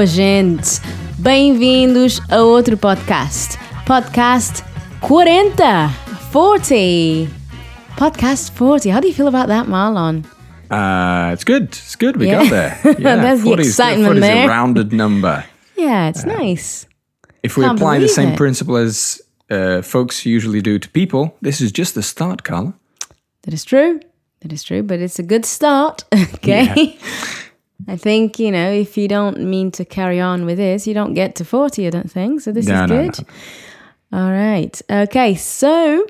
Boa, gente! Bem-vindos a outro podcast. Podcast 40! 40! Podcast 40. How do you feel about that, Marlon? Uh, it's good. It's good. We Yeah. got there. Yeah, There's the 40 is- excitement 40 is there. a rounded number. Yeah, it's nice. If we Can't apply the same it. principle as uh, folks usually do to people, this is just the start, Carla. That is true. That is true, but it's a good start. Okay. I think, you know, if you don't mean to carry on with this, you don't get to 40, I don't think. So this No, is no, good. All right. Okay. So,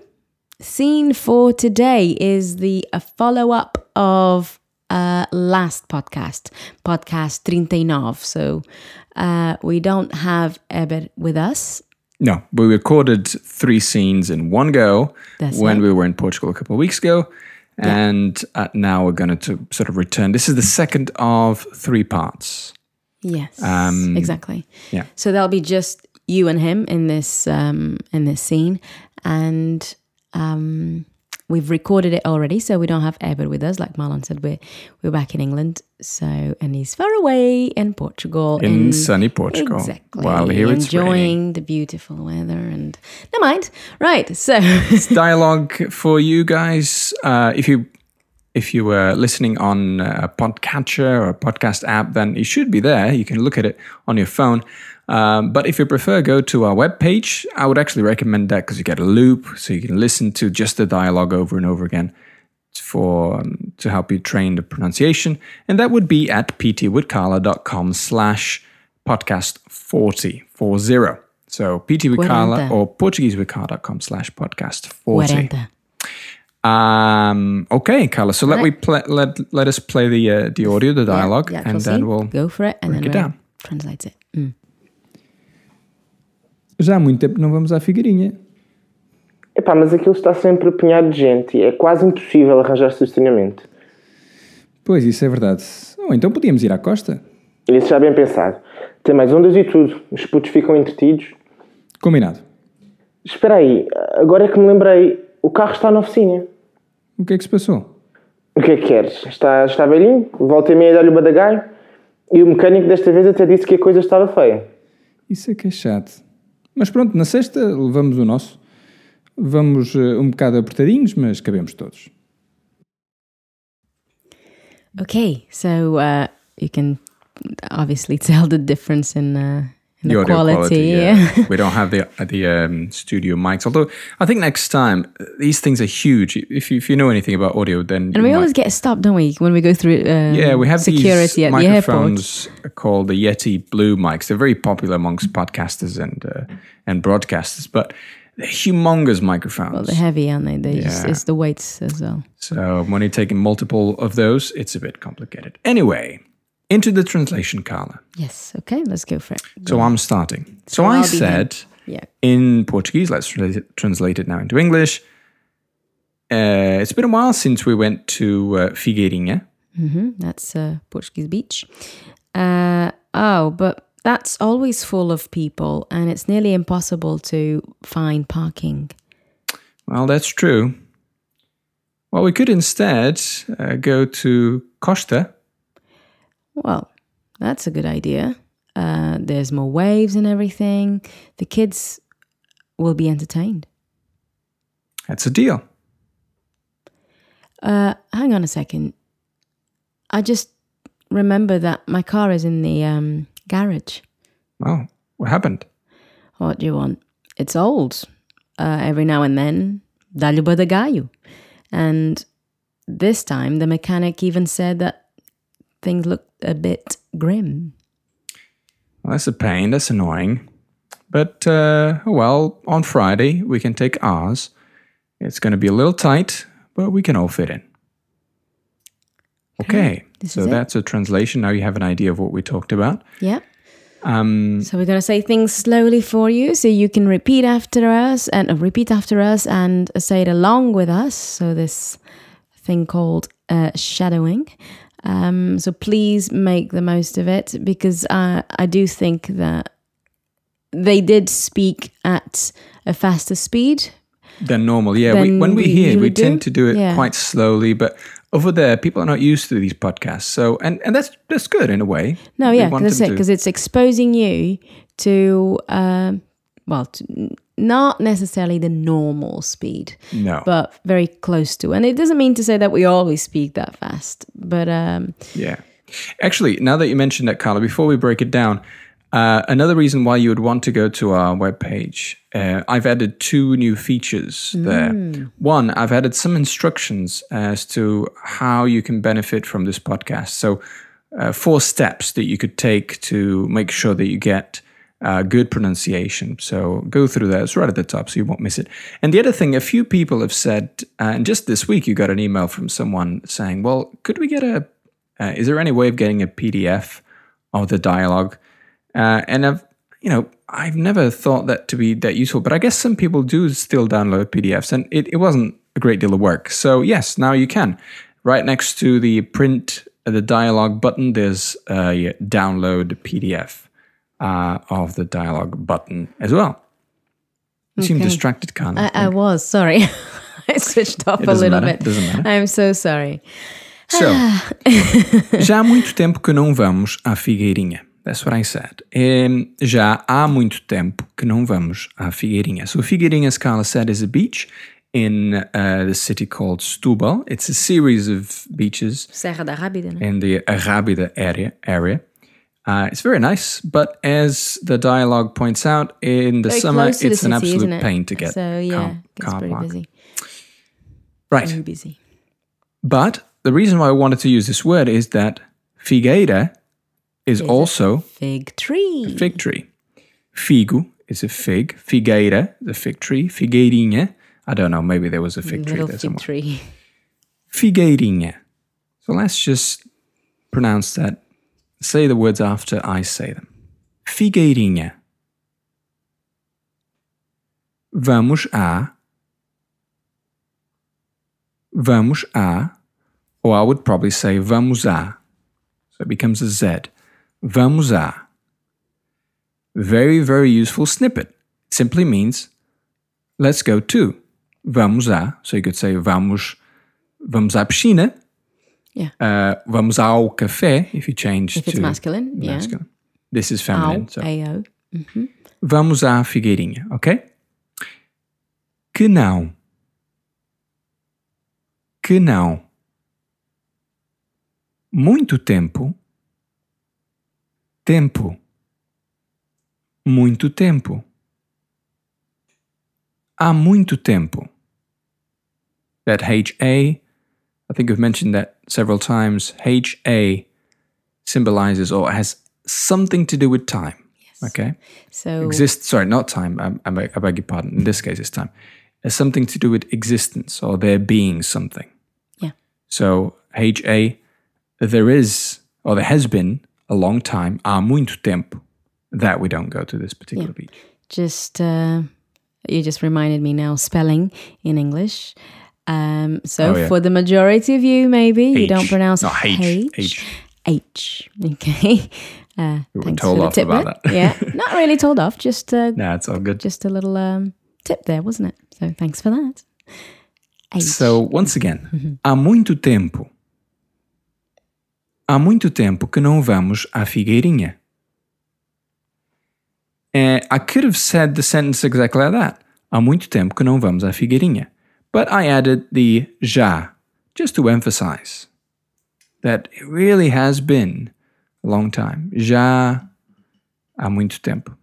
scene for today is the follow up of uh, last podcast, podcast 39. So, uh, we don't have Eber with us. No, we recorded three scenes in one go That's when it. we were in Portugal a couple of weeks ago. And uh, now we're going to sort of return. This is the second of three parts. Yes. Um, exactly. yeah. So that'll be just you and him in this um, in this scene, and um, we've recorded it already, so we don't have Eber with us. Like Marlon said, we're we're back in England, so and he's far away in Portugal, In sunny Portugal, Exactly. while here it's enjoying the beautiful weather, and never mind. Right. So it's dialogue for you guys. Uh, if you if you were listening on a podcatcher or a podcast app, then it should be there. You can look at it on your phone. Um, but if you prefer, go to our webpage. I would actually recommend that because you get a loop, so you can listen to just the dialogue over and over again for um, to help you train the pronunciation. And that would be at ptwithcarla.com slash podcast 40, 40. So Quarenta. or portuguesewithcarla.com slash podcast 40. 40. Um, okay, Carla. So let Right. we play, let let us play the uh, the audio, the dialogue, Yeah, the and then we'll. go for it, and then it down. translate it. Mm. Já há muito tempo que não vamos à Figueirinha. Epá, mas aquilo está sempre apinhado de gente e é quase impossível arranjar estacionamento. Pois, isso é verdade. Ou então podíamos ir à costa. Isso já bem pensado. Tem mais ondas e tudo. Os putos ficam entretidos. Combinado. Espera aí, agora é que me lembrei. O carro está na oficina. O que é que se passou? O que é que queres? Está, está velhinho? Volta e meia dar-lhe o badagaio? E o mecânico desta vez até disse que a coisa estava feia. Isso é que é chato. Mas pronto, na sexta levamos o nosso. Vamos eh, um bocado apertadinhos, mas cabemos todos. Okay, so uh, you can obviously tell the difference in, uh, in the, audio quality. quality, yeah. yeah. we don't have the the um, studio mics. Although I think next time these things are huge. If you, if you know anything about audio, then and we might- always get stopped, don't we, when we go through um, yeah we have security these at the airport. microphones called the Yeti Blue mics. They're very popular amongst podcasters and uh, and broadcasters, but they're humongous microphones. Well, they're heavy, aren't they? They just, Yeah. it's the weights as well. So when you're taking multiple of those, it's a bit complicated. Anyway, into the translation, Carla. Yes. Okay, let's go for it. So I'm starting. So, So I said Yeah. in Portuguese, let's translate it, now into English. Uh, it's been a while since we went to uh, Figueirinha. hmm That's uh, Portuguese beach. Uh, oh, but that's always full of people, and it's nearly impossible to find parking. Well, that's true. Well, we could instead uh, go to Costa. Well, that's a good idea. Uh, there's more waves and everything. The kids will be entertained. That's a deal. Uh, hang on a second. I just remember that my car is in the um, garage. Well, what happened? What do you want? It's old. Uh, every now and then, dá-lhe o badagaio. And this time, the mechanic even said that things looked a bit grim. Well, that's a pain. That's annoying. But, uh, well, on Friday, we can take ours. It's going to be a little tight, but we can all fit in. Okay. this so that's a translation. Now you have an idea of what we talked about. Yeah. Um, So we're going to say things slowly for you so you can repeat after us and uh, repeat after us and say it along with us. So this thing called uh, shadowing. Um, so please make the most of it because uh, I do think that they did speak at a faster speed. than normal. Yeah, we, when we we hear, we tend do. to do it Yeah. quite slowly, but over there, people are not used to these podcasts. So, and and that's that's good in a way. No, yeah, that's it. Because it's exposing you to, um, well, to, not necessarily the normal speed, no, but very close to. And it doesn't mean to say that we always speak that fast, but um, Yeah. Actually, now that you mentioned that, Carla, before we break it down, uh, another reason why you would want to go to our webpage, uh, I've added two new features there. One, I've added some instructions as to how you can benefit from this podcast. So, uh, four steps that you could take to make sure that you get uh, good pronunciation. So go through that. It's right at the top, so you won't miss it. And the other thing, a few people have said, uh, and just this week, you got an email from someone saying, "Well, could we get a? Uh, is there any way of getting a PDF of the dialogue?" Uh, and I've, you know, I've never thought that to be that useful, but I guess some people do still download PDFs, and it, it wasn't a great deal of work. So yes, now you can. Right next to the print the dialogue button, there's a download PDF uh, of the dialogue button as well. You seem Okay. distracted, Carla. I, I was sorry. I switched off a little matter, bit. doesn't matter. I'm so sorry. So, já há muito tempo que não vamos à Figueirinha. That's what I said. Um, já há muito tempo que não vamos à Figueirinha. So, Figueirinha, as Carla said, is a beach in uh, the city called Setúbal. It's a series of beaches Serra da Arrábida, né? in the Arrábida area. area. Uh, it's very nice, but as the dialogue points out, in the Very summer to the it's an absolute it? pain to get. So yeah, car, it's car pretty park. busy. Right. Very busy. But the reason why I wanted to use this word is that figueira is also Fig tree. fig tree. Figo is a fig. Figueira, the fig tree. Figueirinha, I don't know, maybe there was a fig tree Little there fig somewhere. tree. Figueirinha. So let's just pronounce that. Say the words after I say them. Figueirinha. Vamos a. Vamos a. Or I would probably say vamos a. So it becomes a Z. Vamos a. Very, very useful snippet. It simply means let's go to. Vamos a. So you could say vamos, vamos à piscina. Yeah. Uh, vamos ao café if you change If it's to masculine, yeah. masculine. This is feminine. so AO. vamos à Figueirinha, ok? Que não. Que não. Muito tempo. Tempo. Muito tempo. Há muito tempo. That HA, I think we've mentioned that several times. HA symbolizes or has something to do with time. Okay? So Exist, sorry, not time. I, I, beg, I beg your pardon. In this case, it's time. Has something to do with existence or there being something. yeah. So, HA, there is, or there has been a long time, há muito tempo, that we don't go to this particular beach. Just uh, you just reminded me now spelling in English. Um, so Oh, yeah. for the majority of you, maybe you don't pronounce Not H, H. H. H. Okay. Uh, We were thanks told for the off tip about there. that. yeah, not really told off. Just uh, Nah, it's all good. just a little um, tip there, wasn't it? So thanks for that. H. So, once again, há muito tempo. Há muito tempo que não vamos à Figueirinha. Eh, I could have said the sentence exactly like that. Há muito tempo que não vamos à Figueirinha. But I added the já, just to emphasize that it really has been a long time. Já há muito tempo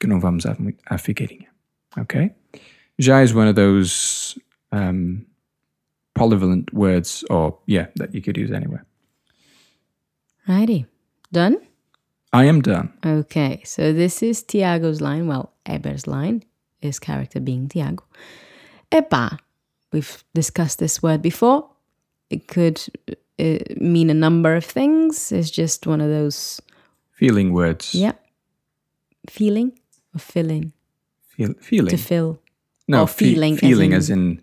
que não vamos à, à Figueirinha. Okay? Já is one of those um, polyvalent words, or yeah, that you could use anywhere. righty, done. I am done. Okay, so this is Tiago's line. Well, Eber's line, his character being Tiago. Epá, we've discussed this word before. It could uh, mean a number of things. It's just one of those, Feeling words. yeah, feeling or filling, Feel, feeling. to fill, no, or fe- feeling as feeling in- as in,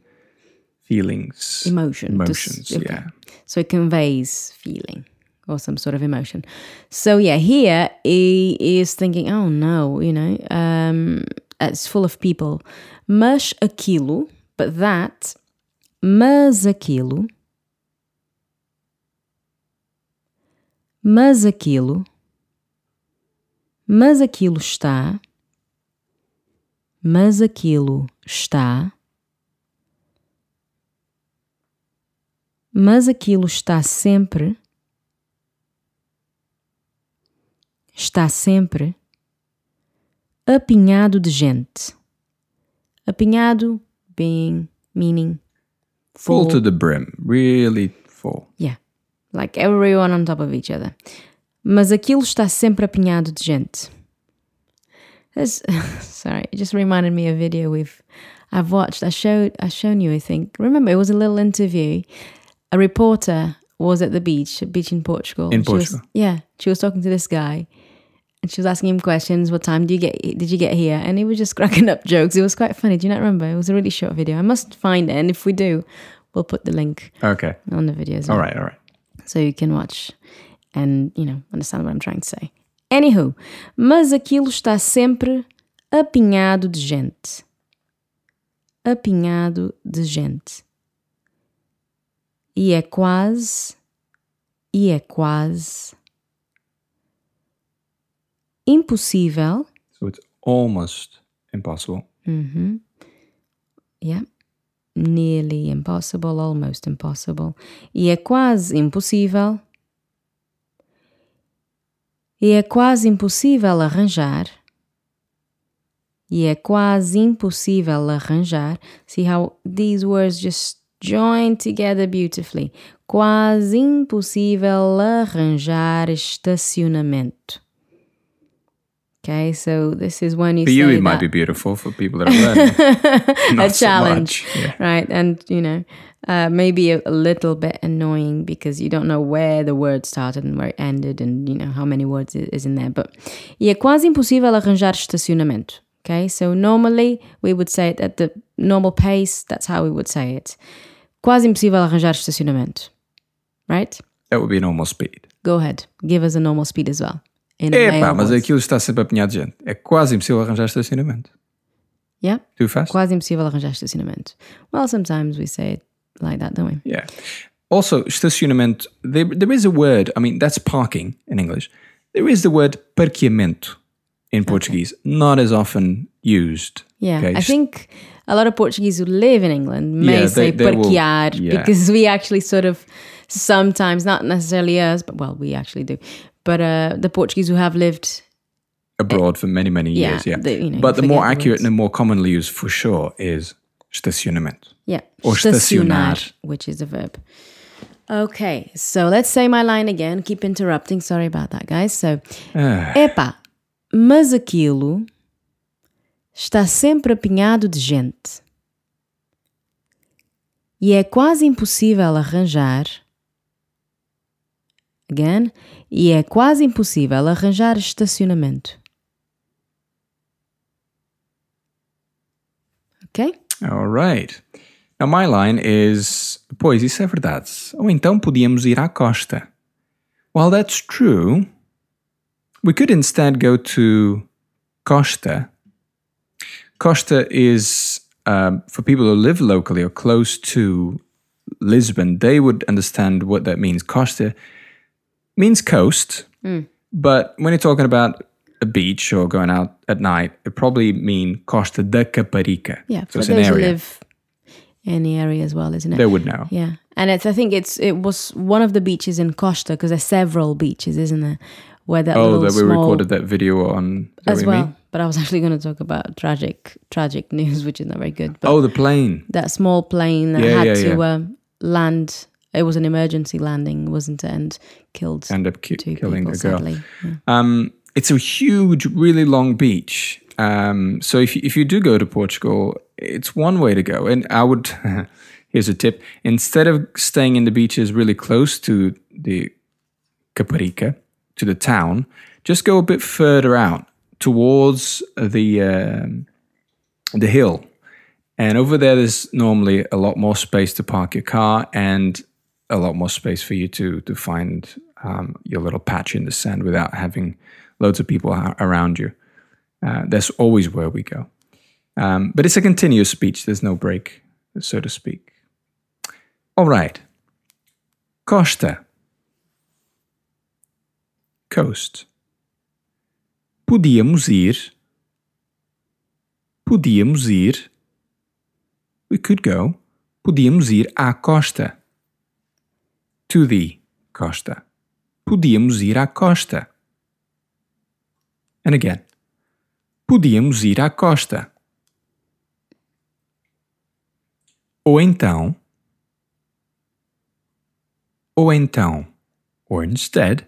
feelings. emotion. Emotions, okay. yeah. So it conveys feeling or some sort of emotion. So yeah, here he is thinking, oh no, you know, um, it's full of people. Mas aquilo, but that, mas aquilo, mas aquilo, mas aquilo está, mas aquilo está, mas aquilo está sempre, está sempre apinhado de gente. Apinhado being, meaning, Full to the brim, really full. Yeah. Like everyone on top of each other. Mas aquilo está sempre apinhado de gente. That's, sorry, it just reminded me of a video we've I've watched. I showed I shown you, I think. Remember, it was a little interview. A reporter was at the beach, a beach in Portugal. In She was- Portugal. yeah, she was talking to this guy, and she was asking him questions. What time do you get? Did you get here? And he was just cracking up jokes. It was quite funny. Do you not remember? It was a really short video. I must find it, and if we do, we'll put the link Okay. on the video as All right, all right. so you can watch and, you know, understand what I'm trying to say. Anywho, mas aquilo está sempre apinhado de gente. Apinhado de gente. E é quase, e é quase impossível, So it's almost impossible. yeah, nearly impossible, almost impossible, e é quase impossível, e é quase impossível arranjar, e é quase impossível arranjar. See how these words just join together beautifully. Quase impossível arranjar estacionamento. Okay, so this is when you say For you, it might be beautiful. For people that are learning, a so challenge, much. Yeah. right? And you know, uh, maybe a, a little bit annoying because you don't know where the word started and where it ended, and you know how many words is in there. But é quase impossível arranjar estacionamento. Okay, so normally we would say it at the normal pace. That's how we would say it. Quase impossível arranjar estacionamento. Right? That would be normal speed. Go ahead. Give us a normal speed as well. In Epá, male mas aquilo está sempre apinhado de gente. É quase impossível arranjar estacionamento. Yeah. Too fast? Quase impossível arranjar estacionamento. Well, sometimes we say it like that, don't we? Yeah. Also, estacionamento, there, there is a word, I mean, that's parking in English. There is the word parqueamento in Portuguese, not as often used. Yeah, Okay, I think a lot of Portuguese who live in England may Yeah, say they- they will- yeah. because we actually sort of sometimes, not necessarily us, but well, we actually do. But uh, the Portuguese who have lived, abroad for many, many yeah, years. Yeah. they- you know, but the more the accurate words. and the more commonly used for sure is estacionamento. yeah, Or estacionar, which is a verb. Okay, so let's say my line again. Keep interrupting. Sorry about that, guys. So, Ah. epá, mas aquilo está sempre apinhado de gente. E é quase impossível arranjar. Again. E é quase impossível arranjar estacionamento. Ok? All right. Now, my line is: Pois, isso é verdade. Ou então podíamos ir à costa. While that's true, we could instead go to Costa. Costa is um, for people who live locally or close to Lisbon, they would understand what that means. Costa means coast, but when you're talking about a beach or going out at night, it probably mean Costa da Caparica. Yeah, so for it's an area. live in the area as well, isn't it? They would know. Yeah, and it's I think it's it was one of the beaches in Costa because there's several beaches, isn't there? Where that Oh, that we recorded that video on as well. mean? But I was actually going to talk about tragic tragic news, which is not very good. But Oh, the plane. that small plane that Yeah, had yeah, to yeah. Um, land. It was an emergency landing, wasn't it? And killed End up ki- two killing people. a girl. Sadly, yeah. Um, it's a huge, really long beach. Um, so if you, if you do go to Portugal, it's one way to go. And I would here's a tip: instead of staying in the beaches really close to the Caparica, to the town, just go a bit further out towards the um, the hill. And over there, there's normally a lot more space to park your car and a lot more space for you to to find um, your little patch in the sand without having loads of people a- around you. Uh, that's always where we go. Um, but it's a continuous speech. There's no break, so to speak. All right. Costa. coast. Podíamos ir. Podíamos ir. We could go. Podíamos ir à costa. To the costa. Podíamos ir à costa. And again. Podíamos ir à costa. Ou então. Ou então. Or instead.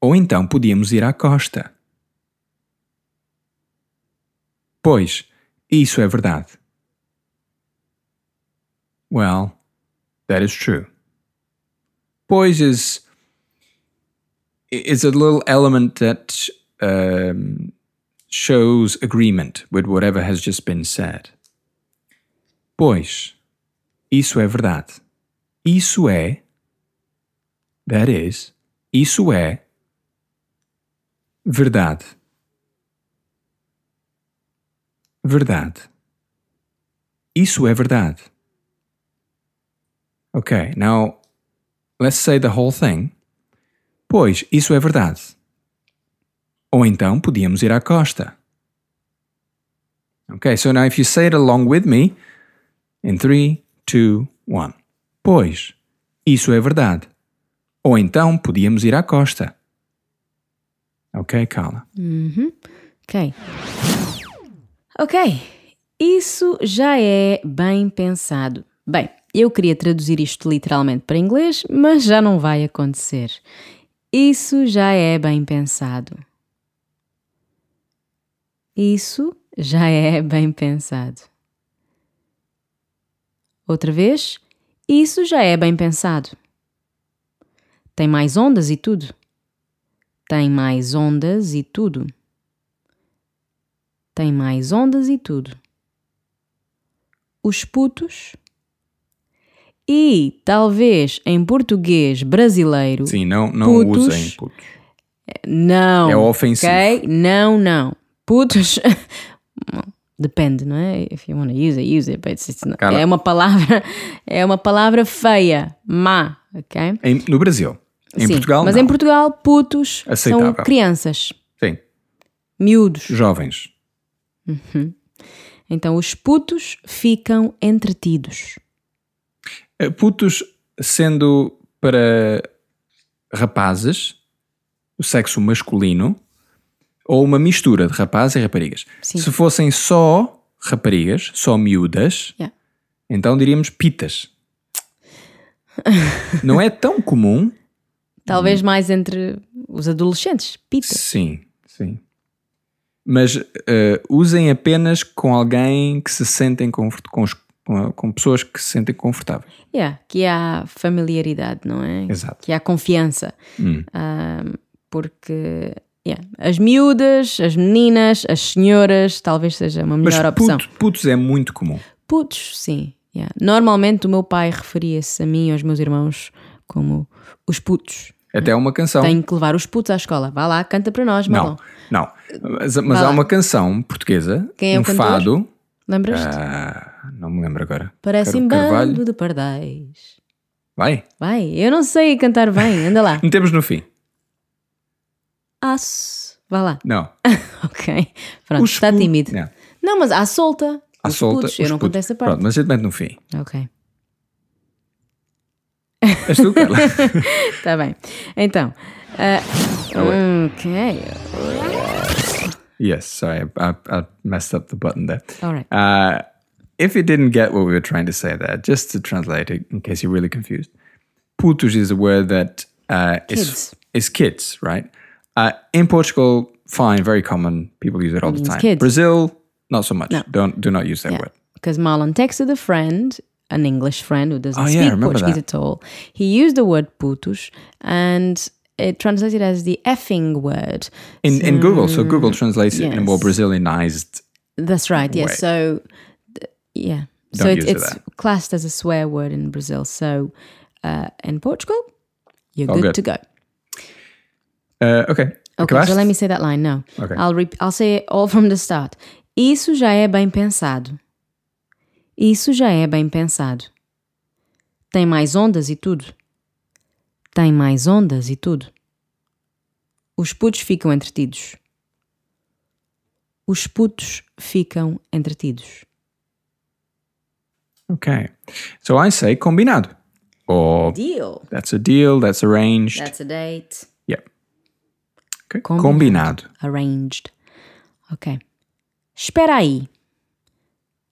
Ou então podíamos ir à costa. Pois, isso é verdade. Well, that is true. Pois is is a little element that um, shows agreement with whatever has just been said. Pois, isso é verdade. Isso é, that is, isso é verdade. Verdade. Isso é verdade. Okay, now let's say the whole thing. Pois, isso é verdade. Ou então podíamos ir à costa. Okay, so now if you say it along with me, in three, two, one. Pois, isso é verdade. Ou então podíamos ir à costa. Ok, Carla? Ok. Ok. Isso já é bem pensado. Bem, eu queria traduzir isto literalmente para inglês, mas já não vai acontecer. Isso já é bem pensado. Isso já é bem pensado. Outra vez. Isso já é bem pensado. Tem mais ondas e tudo. Tem mais ondas e tudo. Tem mais ondas e tudo. Os putos. E talvez em português brasileiro. Sim, não, não Putos. usem putos. Não. É ofensivo. Ok? Não, não. Putos. Depende, não é? If you want to use it, use it. But it's not- Carla. é uma palavra, é uma palavra feia, má, ok? Em- no Brasil. Em Sim, Portugal, mas não. em Portugal, putos são Aceitável. crianças, Sim, miúdos. jovens. Então os putos ficam entretidos. Eh, Putos sendo para rapazes, o sexo masculino, ou uma mistura de rapazes e raparigas. Sim. Se fossem só raparigas, só miúdas, Yeah. então diríamos pitas. Não é tão comum. Talvez mais entre os adolescentes, pita. Sim, sim. Mas eh, usem apenas com alguém que se sentem com, os- com com pessoas que se sentem confortáveis. Yeah, que há familiaridade, não é? Exato. Que há confiança. Hum. Porque yeah, as miúdas, as meninas, as senhoras, talvez seja uma Mas melhor opção. puto- putos é muito comum. Putos, sim. yeah. Normalmente o meu pai referia-se a mim e aos meus irmãos como os putos. Até uma canção. Tenho que levar os putos à escola. Vá lá, canta para nós, Não, Marlon. não. Mas, mas Vai há lá. uma canção portuguesa, Quem é um cantor? fado. Lembras-te? ah, não me lembro agora. Parece Carvalho. bando de pardais. Vai. Vai, eu não sei cantar bem, anda lá. Metemos no fim. Aço. Vá lá. Não. Ok. Pronto, Os está tímido. Não. Não, mas à solta. À Os solta. putos, eu não conto essa parte. Pronto, mas a gente mete no fim. Ok. És tu, Carla? Está bem. Então. ah, ok. Yes, sorry. I, I messed up the button there. All right. Uh, if you didn't get what we were trying to say there, just to translate it in case you're really confused, putos is a word that uh, is Kids. is kids, right? Uh, in Portugal, fine, very common. People use it all the time. kids. Brazil, not so much. No. Don't do not use that Yeah. word. Because Marlon texted a friend, an English friend who doesn't Oh, speak remember Portuguese that. at all. He used the word putos and it translated as the effing word. In in Google, so Google translates it in a more. Brazilianized. That's right. Yes. Way. So, yeah. so Don't it's, use it it's classed as a swear word in Brazil. So, uh, in Portugal, you're good, good. to go. Uh, okay. Okay, Acabaste? so let me say that line now. Okay. I'll rep- I'll say it all from the start. Isso já é bem pensado. Isso já é bem pensado. Tem mais ondas e tudo. Tem mais ondas e tudo. Os putos ficam entretidos. Os putos ficam entretidos. Okay. So I say combinado. Or Deal. that's a deal, that's arranged. That's a date. yeah. Okay. Combinado. Combinado. Arranged. Ok. Espera aí.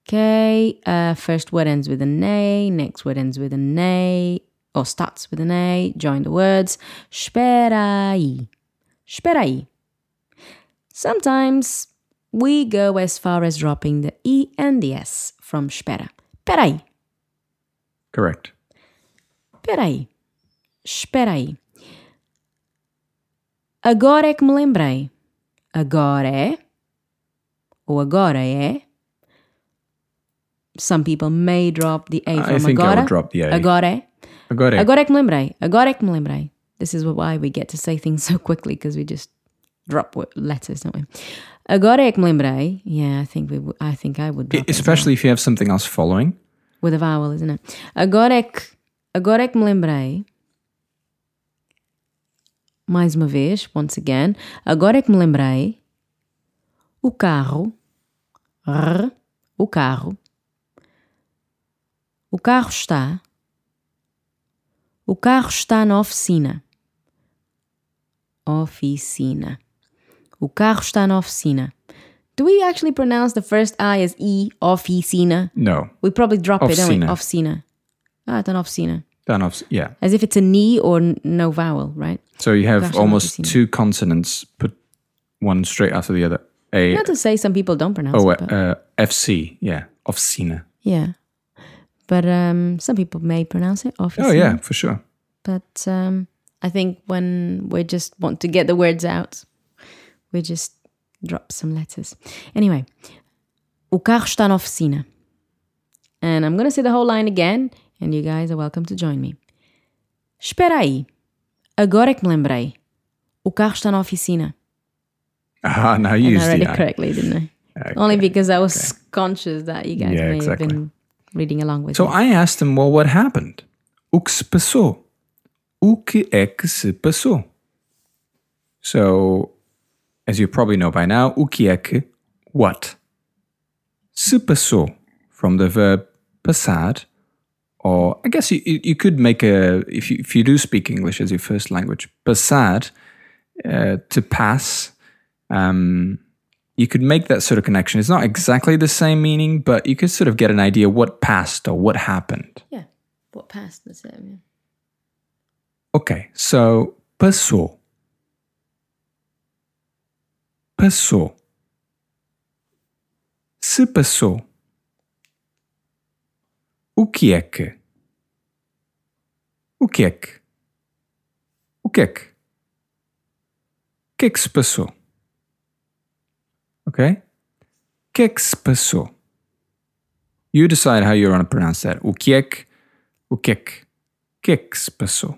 Okay. Uh, first word ends with an A. Next word ends with an A. Or starts with an A. Join the words. Espera aí. Espera aí. Sometimes we go as far as dropping the E and the S from espera. Espera aí. Correct. Espera aí. Espera aí. Agora é que me lembrei. Agora é. Ou agora é. Some people may drop the A from I think I agora. would drop the A. Agora é. Agora. Agora é que me lembrei. Agora é que me lembrei. This is why we get to say things so quickly because we just drop letters, don't we? Agora é que me lembrei. Yeah, I think we. I think I would. Especially if you have something else following. with a vowel, isn't it? Agora é que, agora é que me lembrei. Mais uma vez, once again. Agora é que me lembrei. O carro. R, o carro. O carro está. O carro está na oficina. Oficina. O carro está na oficina. Do we actually pronounce the first I as E? Oficina? No. We probably drop it, don't we? Oficina. Oficina. Ah, it's an oficina. Done off. Yeah. As if it's a knee or no vowel, right? So you have almost oficina. two consonants put one straight after the other. A Not to say some people don't pronounce oh it, but uh, FC. Yeah. Officina. yeah. But um, some people may pronounce it oficina. Oh yeah, for sure. But um, I think when we just want to get the words out, we just drop some letters. Anyway, o carro está na oficina. And I'm going to say the whole line again, and you guys are welcome to join me. Espera aí. Agora é que me lembrei. O carro está na oficina. Ah, now you And used I read it correctly, didn't I? Okay. Only because I was conscious that you guys Yeah, may exactly. have been reading along with So me. I asked him, well, what happened? O que se passou? O que é que se passou? So, as you probably know by now, o que é que, what? Se passou, from the verb passar, or I guess you, you could make a, if you, if you do speak English as your first language, passar, uh, to pass, um, you could make that sort of connection. It's not exactly the same meaning, but you could sort of get an idea what passed or what happened. yeah. What passed? It. Yeah. Okay, so passou. Passou. Se passou. O que é que? O que é que? O que é que? O que é que se passou? Ok? O que é que se passou? You decide how you want to pronounce that. O que é que? O que é que? O que é que se passou?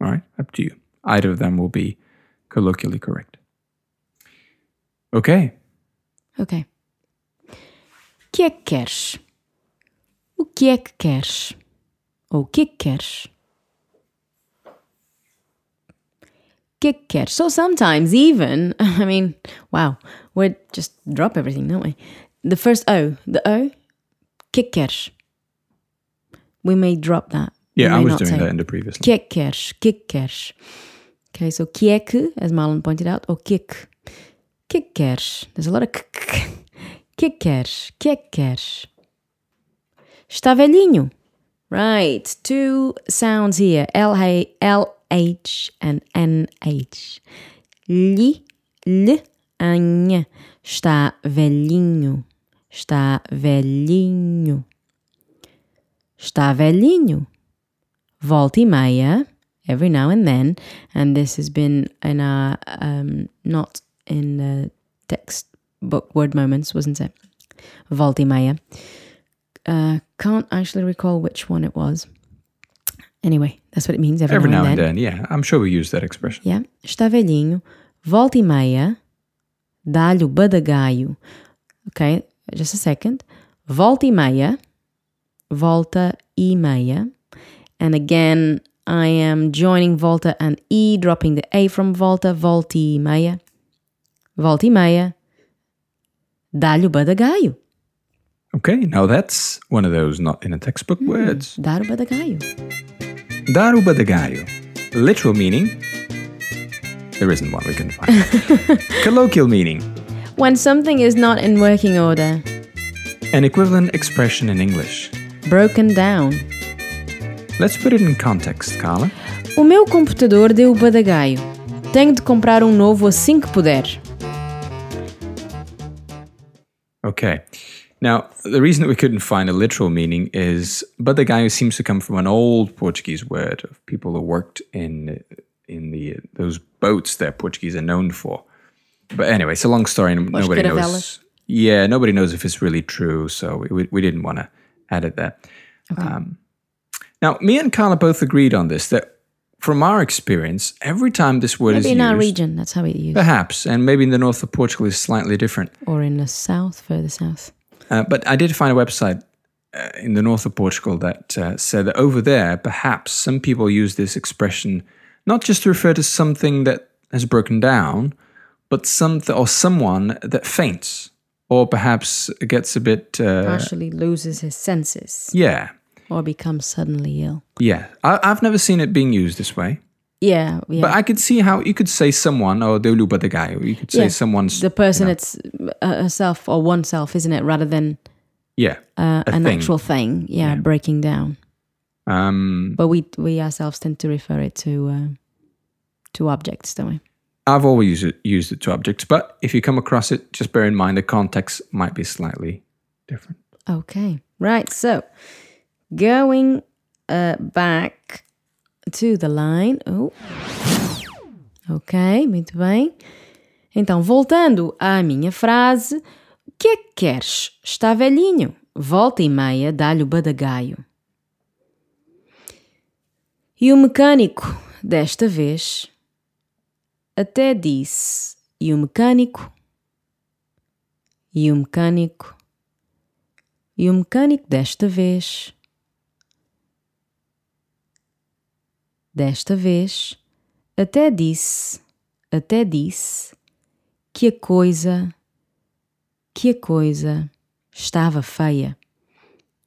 All right, up to you. Either of them will be colloquially correct. Okay, Ok. O que é que queres? O que é que queres? Ou o que é que queres? O que é que queres? So sometimes even, I mean, wow, we just drop everything, don't we? The first O, the O, o que é que queres? We may drop that. Yeah, I was doing that in the previous. O que é que queres? O que é que queres? Okay, so que, as Marlon pointed out, ou que é que? O que é que queres? There's a lot of k, k. O que é que queres? O que é que queres? Está velhinho. Right, two sounds here. L L H and N H. Li, l, anha. Está velhinho. Está velhinho. Está velhinho. Volta e meia, every now and then, and this has been in our um, not in the textbook word moments, wasn't it? Volta e meia. Uh, can't actually recall which one it was. Anyway, that's what it means every, Every now, now and then. then, yeah, I'm sure we use that expression. Yeah. Está velhinho, volta e meia, dá-lhe o badagaio. Okay, just a second. Volta e meia, volta e meia. And again, I am joining Volta and E, dropping the A from Volta, volta e meia. Volta e meia. Dá-lhe o badagaio. Okay, now that's one of those not in a textbook hmm. words. Dar o badagaio. Dar o badagaio. Literal meaning. There isn't one we can find. Colloquial meaning. When something is not in working order. An equivalent expression in English. Broken down. Let's put it in context, Carla. O meu computador deu o badagaio. Tenho de comprar um novo assim que puder. Okay. Now, the reason that we couldn't find a literal meaning is badagaio seems to come from an old Portuguese word of people who worked in in the those boats that Portuguese are known for. But anyway, it's a long story and nobody knows. Yeah, nobody knows if it's really true, so we, we didn't want to edit that. Um, now, me and Carla both agreed on this that from our experience, every time this word Maybe is in used, our region, that's how it used. perhaps, and maybe in the north of Portugal is slightly different. Or in the south, further south. Uh, but I did find a website uh, in the north of Portugal that uh, said that over there, perhaps some people use this expression not just to refer to something that has broken down, but something or someone that faints or perhaps gets a bit. Uh, Partially loses his senses yeah, or becomes suddenly ill. yeah. I, I've never seen it being used this way, Yeah, yeah. but I could see how you could say someone or deu the guy, or you could say Yeah. someone's the person it's uh, herself or oneself, isn't it? Rather than yeah uh, A an thing. actual thing. Yeah, breaking down. Um, But we we ourselves tend to refer it to uh, to objects, don't we? I've always used it, used it to objects, but if you come across it, just bear in mind the context might be slightly different. Okay, right. So going uh, back to the line. Oh, ok, muito bem. Então, voltando à minha frase: O que é que queres? Está velhinho. Volta e meia, dá-lhe o badagaio. E o mecânico, desta vez, até disse: E o mecânico, e o mecânico, e o mecânico desta vez, desta vez, até disse, até disse que a coisa, que a coisa estava feia.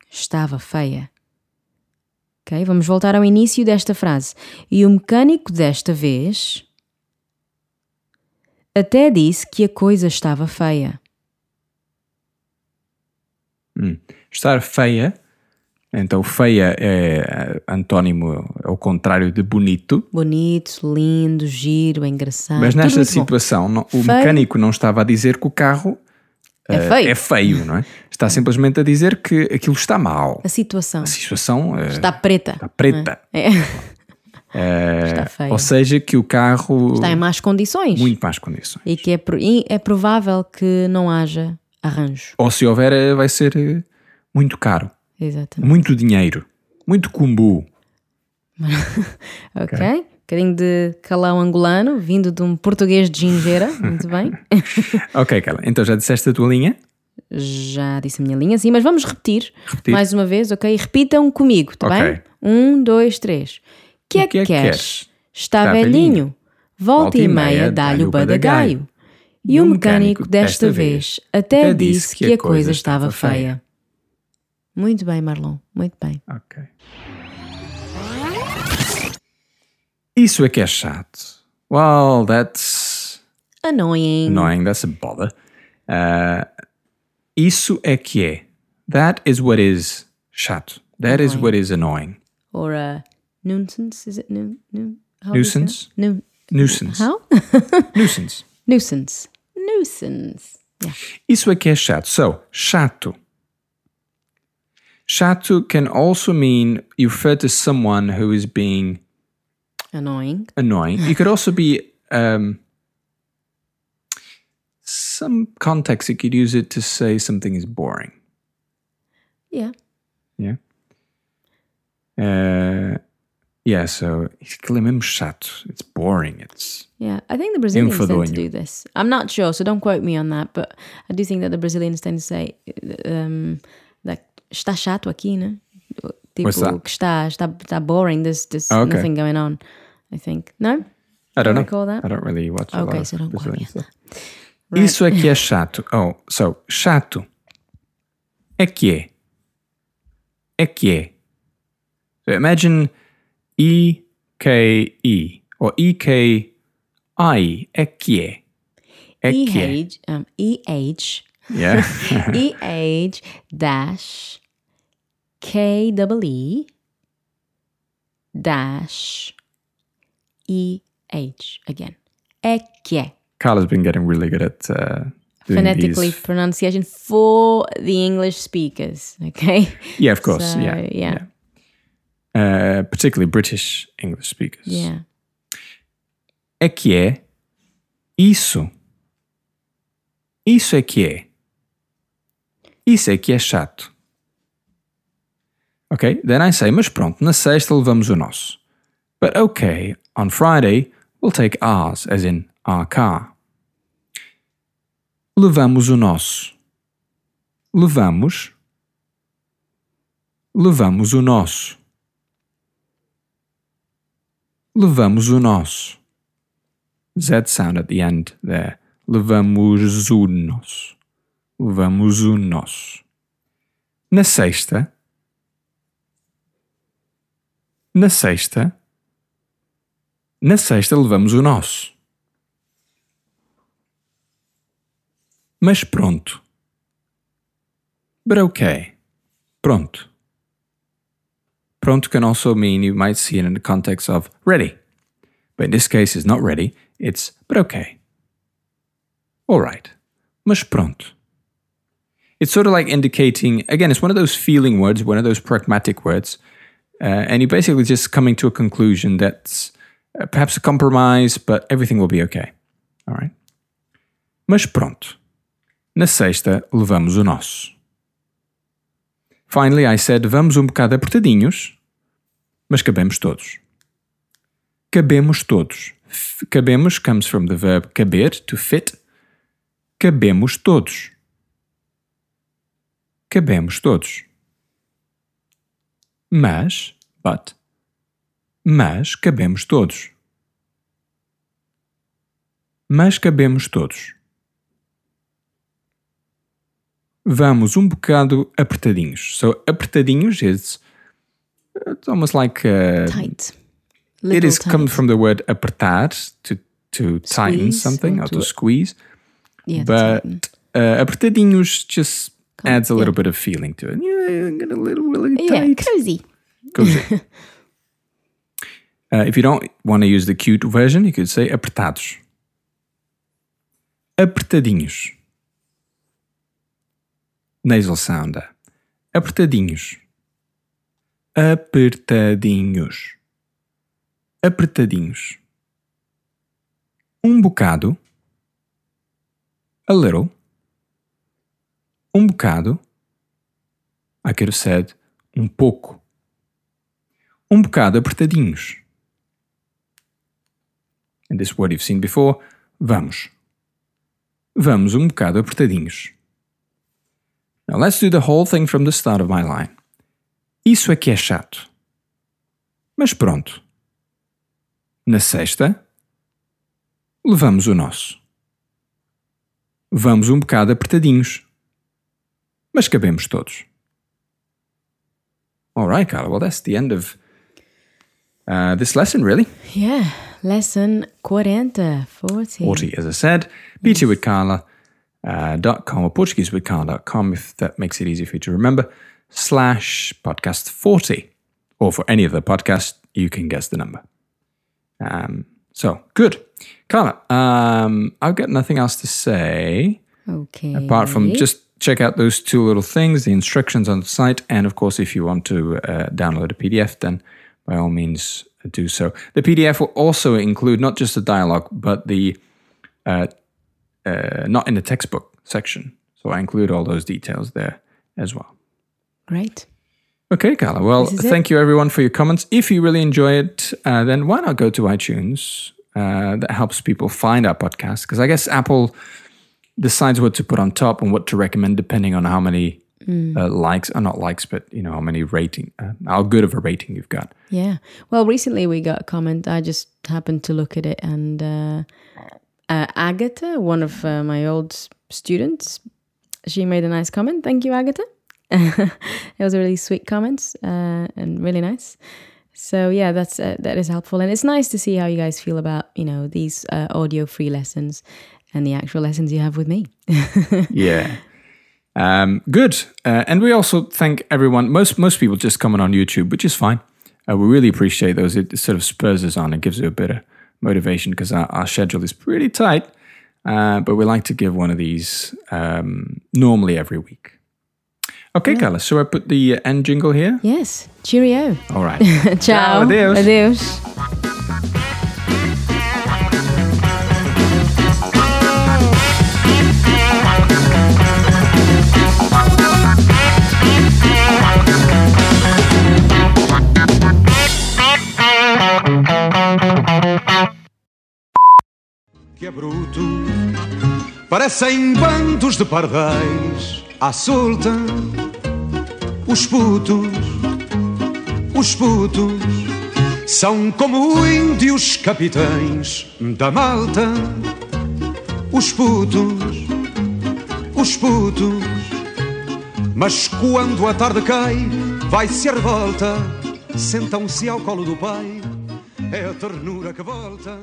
Estava feia. Ok? Vamos voltar ao início desta frase. E o mecânico desta vez até disse que a coisa estava feia. Estar feia, então feia é antónimo, é o contrário de bonito, Bonito, lindo, giro, engraçado. mas nesta bom. situação o Feio. mecânico não estava a dizer que o carro É eh, feio. é feio, não é? Está simplesmente a dizer que aquilo está mal. A situação A situação eh, está preta. está preta. É. está feia. Ou seja, que o carro Está em más condições. muito mais condições. E que é, é provável que não haja arranjo. Ou se houver, eh, vai ser eh, muito caro. Exatamente. Muito dinheiro. Muito cumbu. Ok? Um bocadinho de calão angolano, vindo de um português de gingeira. Muito bem. Ok, Carla. Então já disseste a tua linha? Já disse a minha linha, sim, mas vamos repetir, Repetir. mais uma vez, ok? Repitam comigo, tá Ok. bem? Um, dois, três. Que é O que é que queres? queres? Está, Está velhinho. velhinho. Volta e meia, dá-lhe o badagaio. E o mecânico, desta vez, até disse que a coisa estava feia. Muito bem, Marlon, muito bem. Ok. Isso é que é chato. Well, that's Annoying. annoying. That's a bother. Uh, isso é que é. That is what is chato. That is what is annoying. Or a nuisance, is it nu, nu, how do you say Nuisance? Nu, Nuisance. how? Nuisance. Nuisance. Nuisance. Yeah. Isso é que é chato. So, chato. Chato can also mean you refer to someone who is being Annoying. annoying. You could also be um, some context. You could use it to say something is boring. Yeah. Yeah. Uh, yeah. So aquilo é mesmo chato. It's boring. It's Yeah, I think the Brazilians tend to do this. I'm not sure, so don't quote me on that, but I do think that the Brazilians tend to say um, that está chato aqui, né? Tipo, What's that? que está, está, está boring. There's, there's Oh, okay. nothing going on. I think. No? I don't know. that? I don't really watch a Okay, lot so of don't Brazilian stuff. Isso é que é chato. Oh, so, chato. É que é. É que é. So imagine E-K-E or E-K-I. É que é. É que é. EH, um, EH, Yeah. EH dash K double E dash EH again. É que é. Carla's been getting really good at uh, Phonetically these. pronunciation for the English speakers. Okay. Yeah, of course. So, yeah. yeah. Uh, particularly British English speakers. Yeah. É que é isso. Isso é que é. Isso é que é chato. Ok? Then I say, mas pronto, na sexta levamos o nosso. But okay, on Friday we'll take ours, as in our car. Levamos o nosso. Levamos. Levamos o nosso. Levamos o nosso. Z sound at the end there. Levamos o nosso. Levamos o nosso. Na sexta. Na sexta. Na sexta levamos o nosso. Mas pronto. But okay. Pronto. Pronto can also mean you might see it in the context of ready. But in this case, it's not ready. It's but okay. All right. Mas pronto. It's sort of like indicating, again, it's one of those feeling words, one of those pragmatic words. Uh, and you're basically just coming to a conclusion that's uh, perhaps a compromise, but everything will be okay. All right. Mas pronto. Na sexta, levamos o nosso. Finally, I said, vamos um bocado apertadinhos, mas cabemos todos. Cabemos todos. Cabemos comes from the verb caber, to fit. Cabemos todos. Cabemos todos. Mas, but, mas cabemos todos. Mas cabemos todos. Vamos um bocado apertadinhos. So, apertadinhos is it's almost like uh, Tight. it Little is come tight. from the word apertar to to tighten something or or to squeeze. Yeah, but uh, apertadinhos just Come- adds a little yeah. bit of feeling to it. Yeah, get a little really Yeah, tight. cozy. Cozy. uh, if you don't want to use the cute version, you could say apertados. Apertadinhos. Nasal sounder. Apertadinhos. Apertadinhos. Apertadinhos. Um bocado. A little. Um bocado. I said um pouco. Um bocado apertadinhos. And this word you've seen before. Vamos. Vamos um bocado apertadinhos. Now let's do the whole thing from the start of my line. Isso é que é chato. Mas pronto. Na sexta, levamos o nosso. Vamos um bocado apertadinhos. Mas cabemos todos. All right, Carla. Well, that's the end of uh, this lesson, really. Yeah. Lesson 40. 40. 40, as I said. PT with Carla. Uh, dot com or Portuguese with Carla.com if that makes it easy for you to remember. Slash podcast 40. Or for any of the podcasts, you can guess the number. Um, so, good. Carla, um, I've got nothing else to say. Okay. apart from just check out those two little things the instructions on the site and of course if you want to uh, download a pdf then by all means do so the pdf will also include not just the dialogue but the uh, uh, not in the textbook section so i include all those details there as well Great. Okay, Carla. Well, is it. thank you everyone for your comments. If you really enjoy it, uh, then why not go to iTunes? Uh, that helps people find our podcast because I guess Apple decides what to put on top and what to recommend depending on how many uh, likes, or not likes, but you know how many rating, uh, how good of a rating you've got. Yeah. Well, recently we got a comment. I just happened to look at it, and uh, uh, Agatha, one of uh, my old students, she made a nice comment. Thank you, Agatha. it was a really sweet comment uh, and really nice. So yeah, that's uh, that is helpful, and it's nice to see how you guys feel about you know these uh, audio free lessons and the actual lessons you have with me. yeah. Um, good. Uh, and we also thank everyone. Most most people just comment on YouTube, which is fine. Uh, we really appreciate those. It sort of spurs us on and gives you a bit of motivation because our, our schedule is pretty tight. Uh, but we like to give one of these um, normally every week. Okay, Carla, so I put the uh, end jingle here. yes. Cheerio. All right. Ciao. adeus. Adeus. Que é bruto. Parecem bandos de pardais à solta. Os putos, os putos, são como índios capitães da malta. Os putos, os putos, mas quando a tarde cai, vai-se a revolta. Sentam-se ao colo do pai, é a ternura que volta.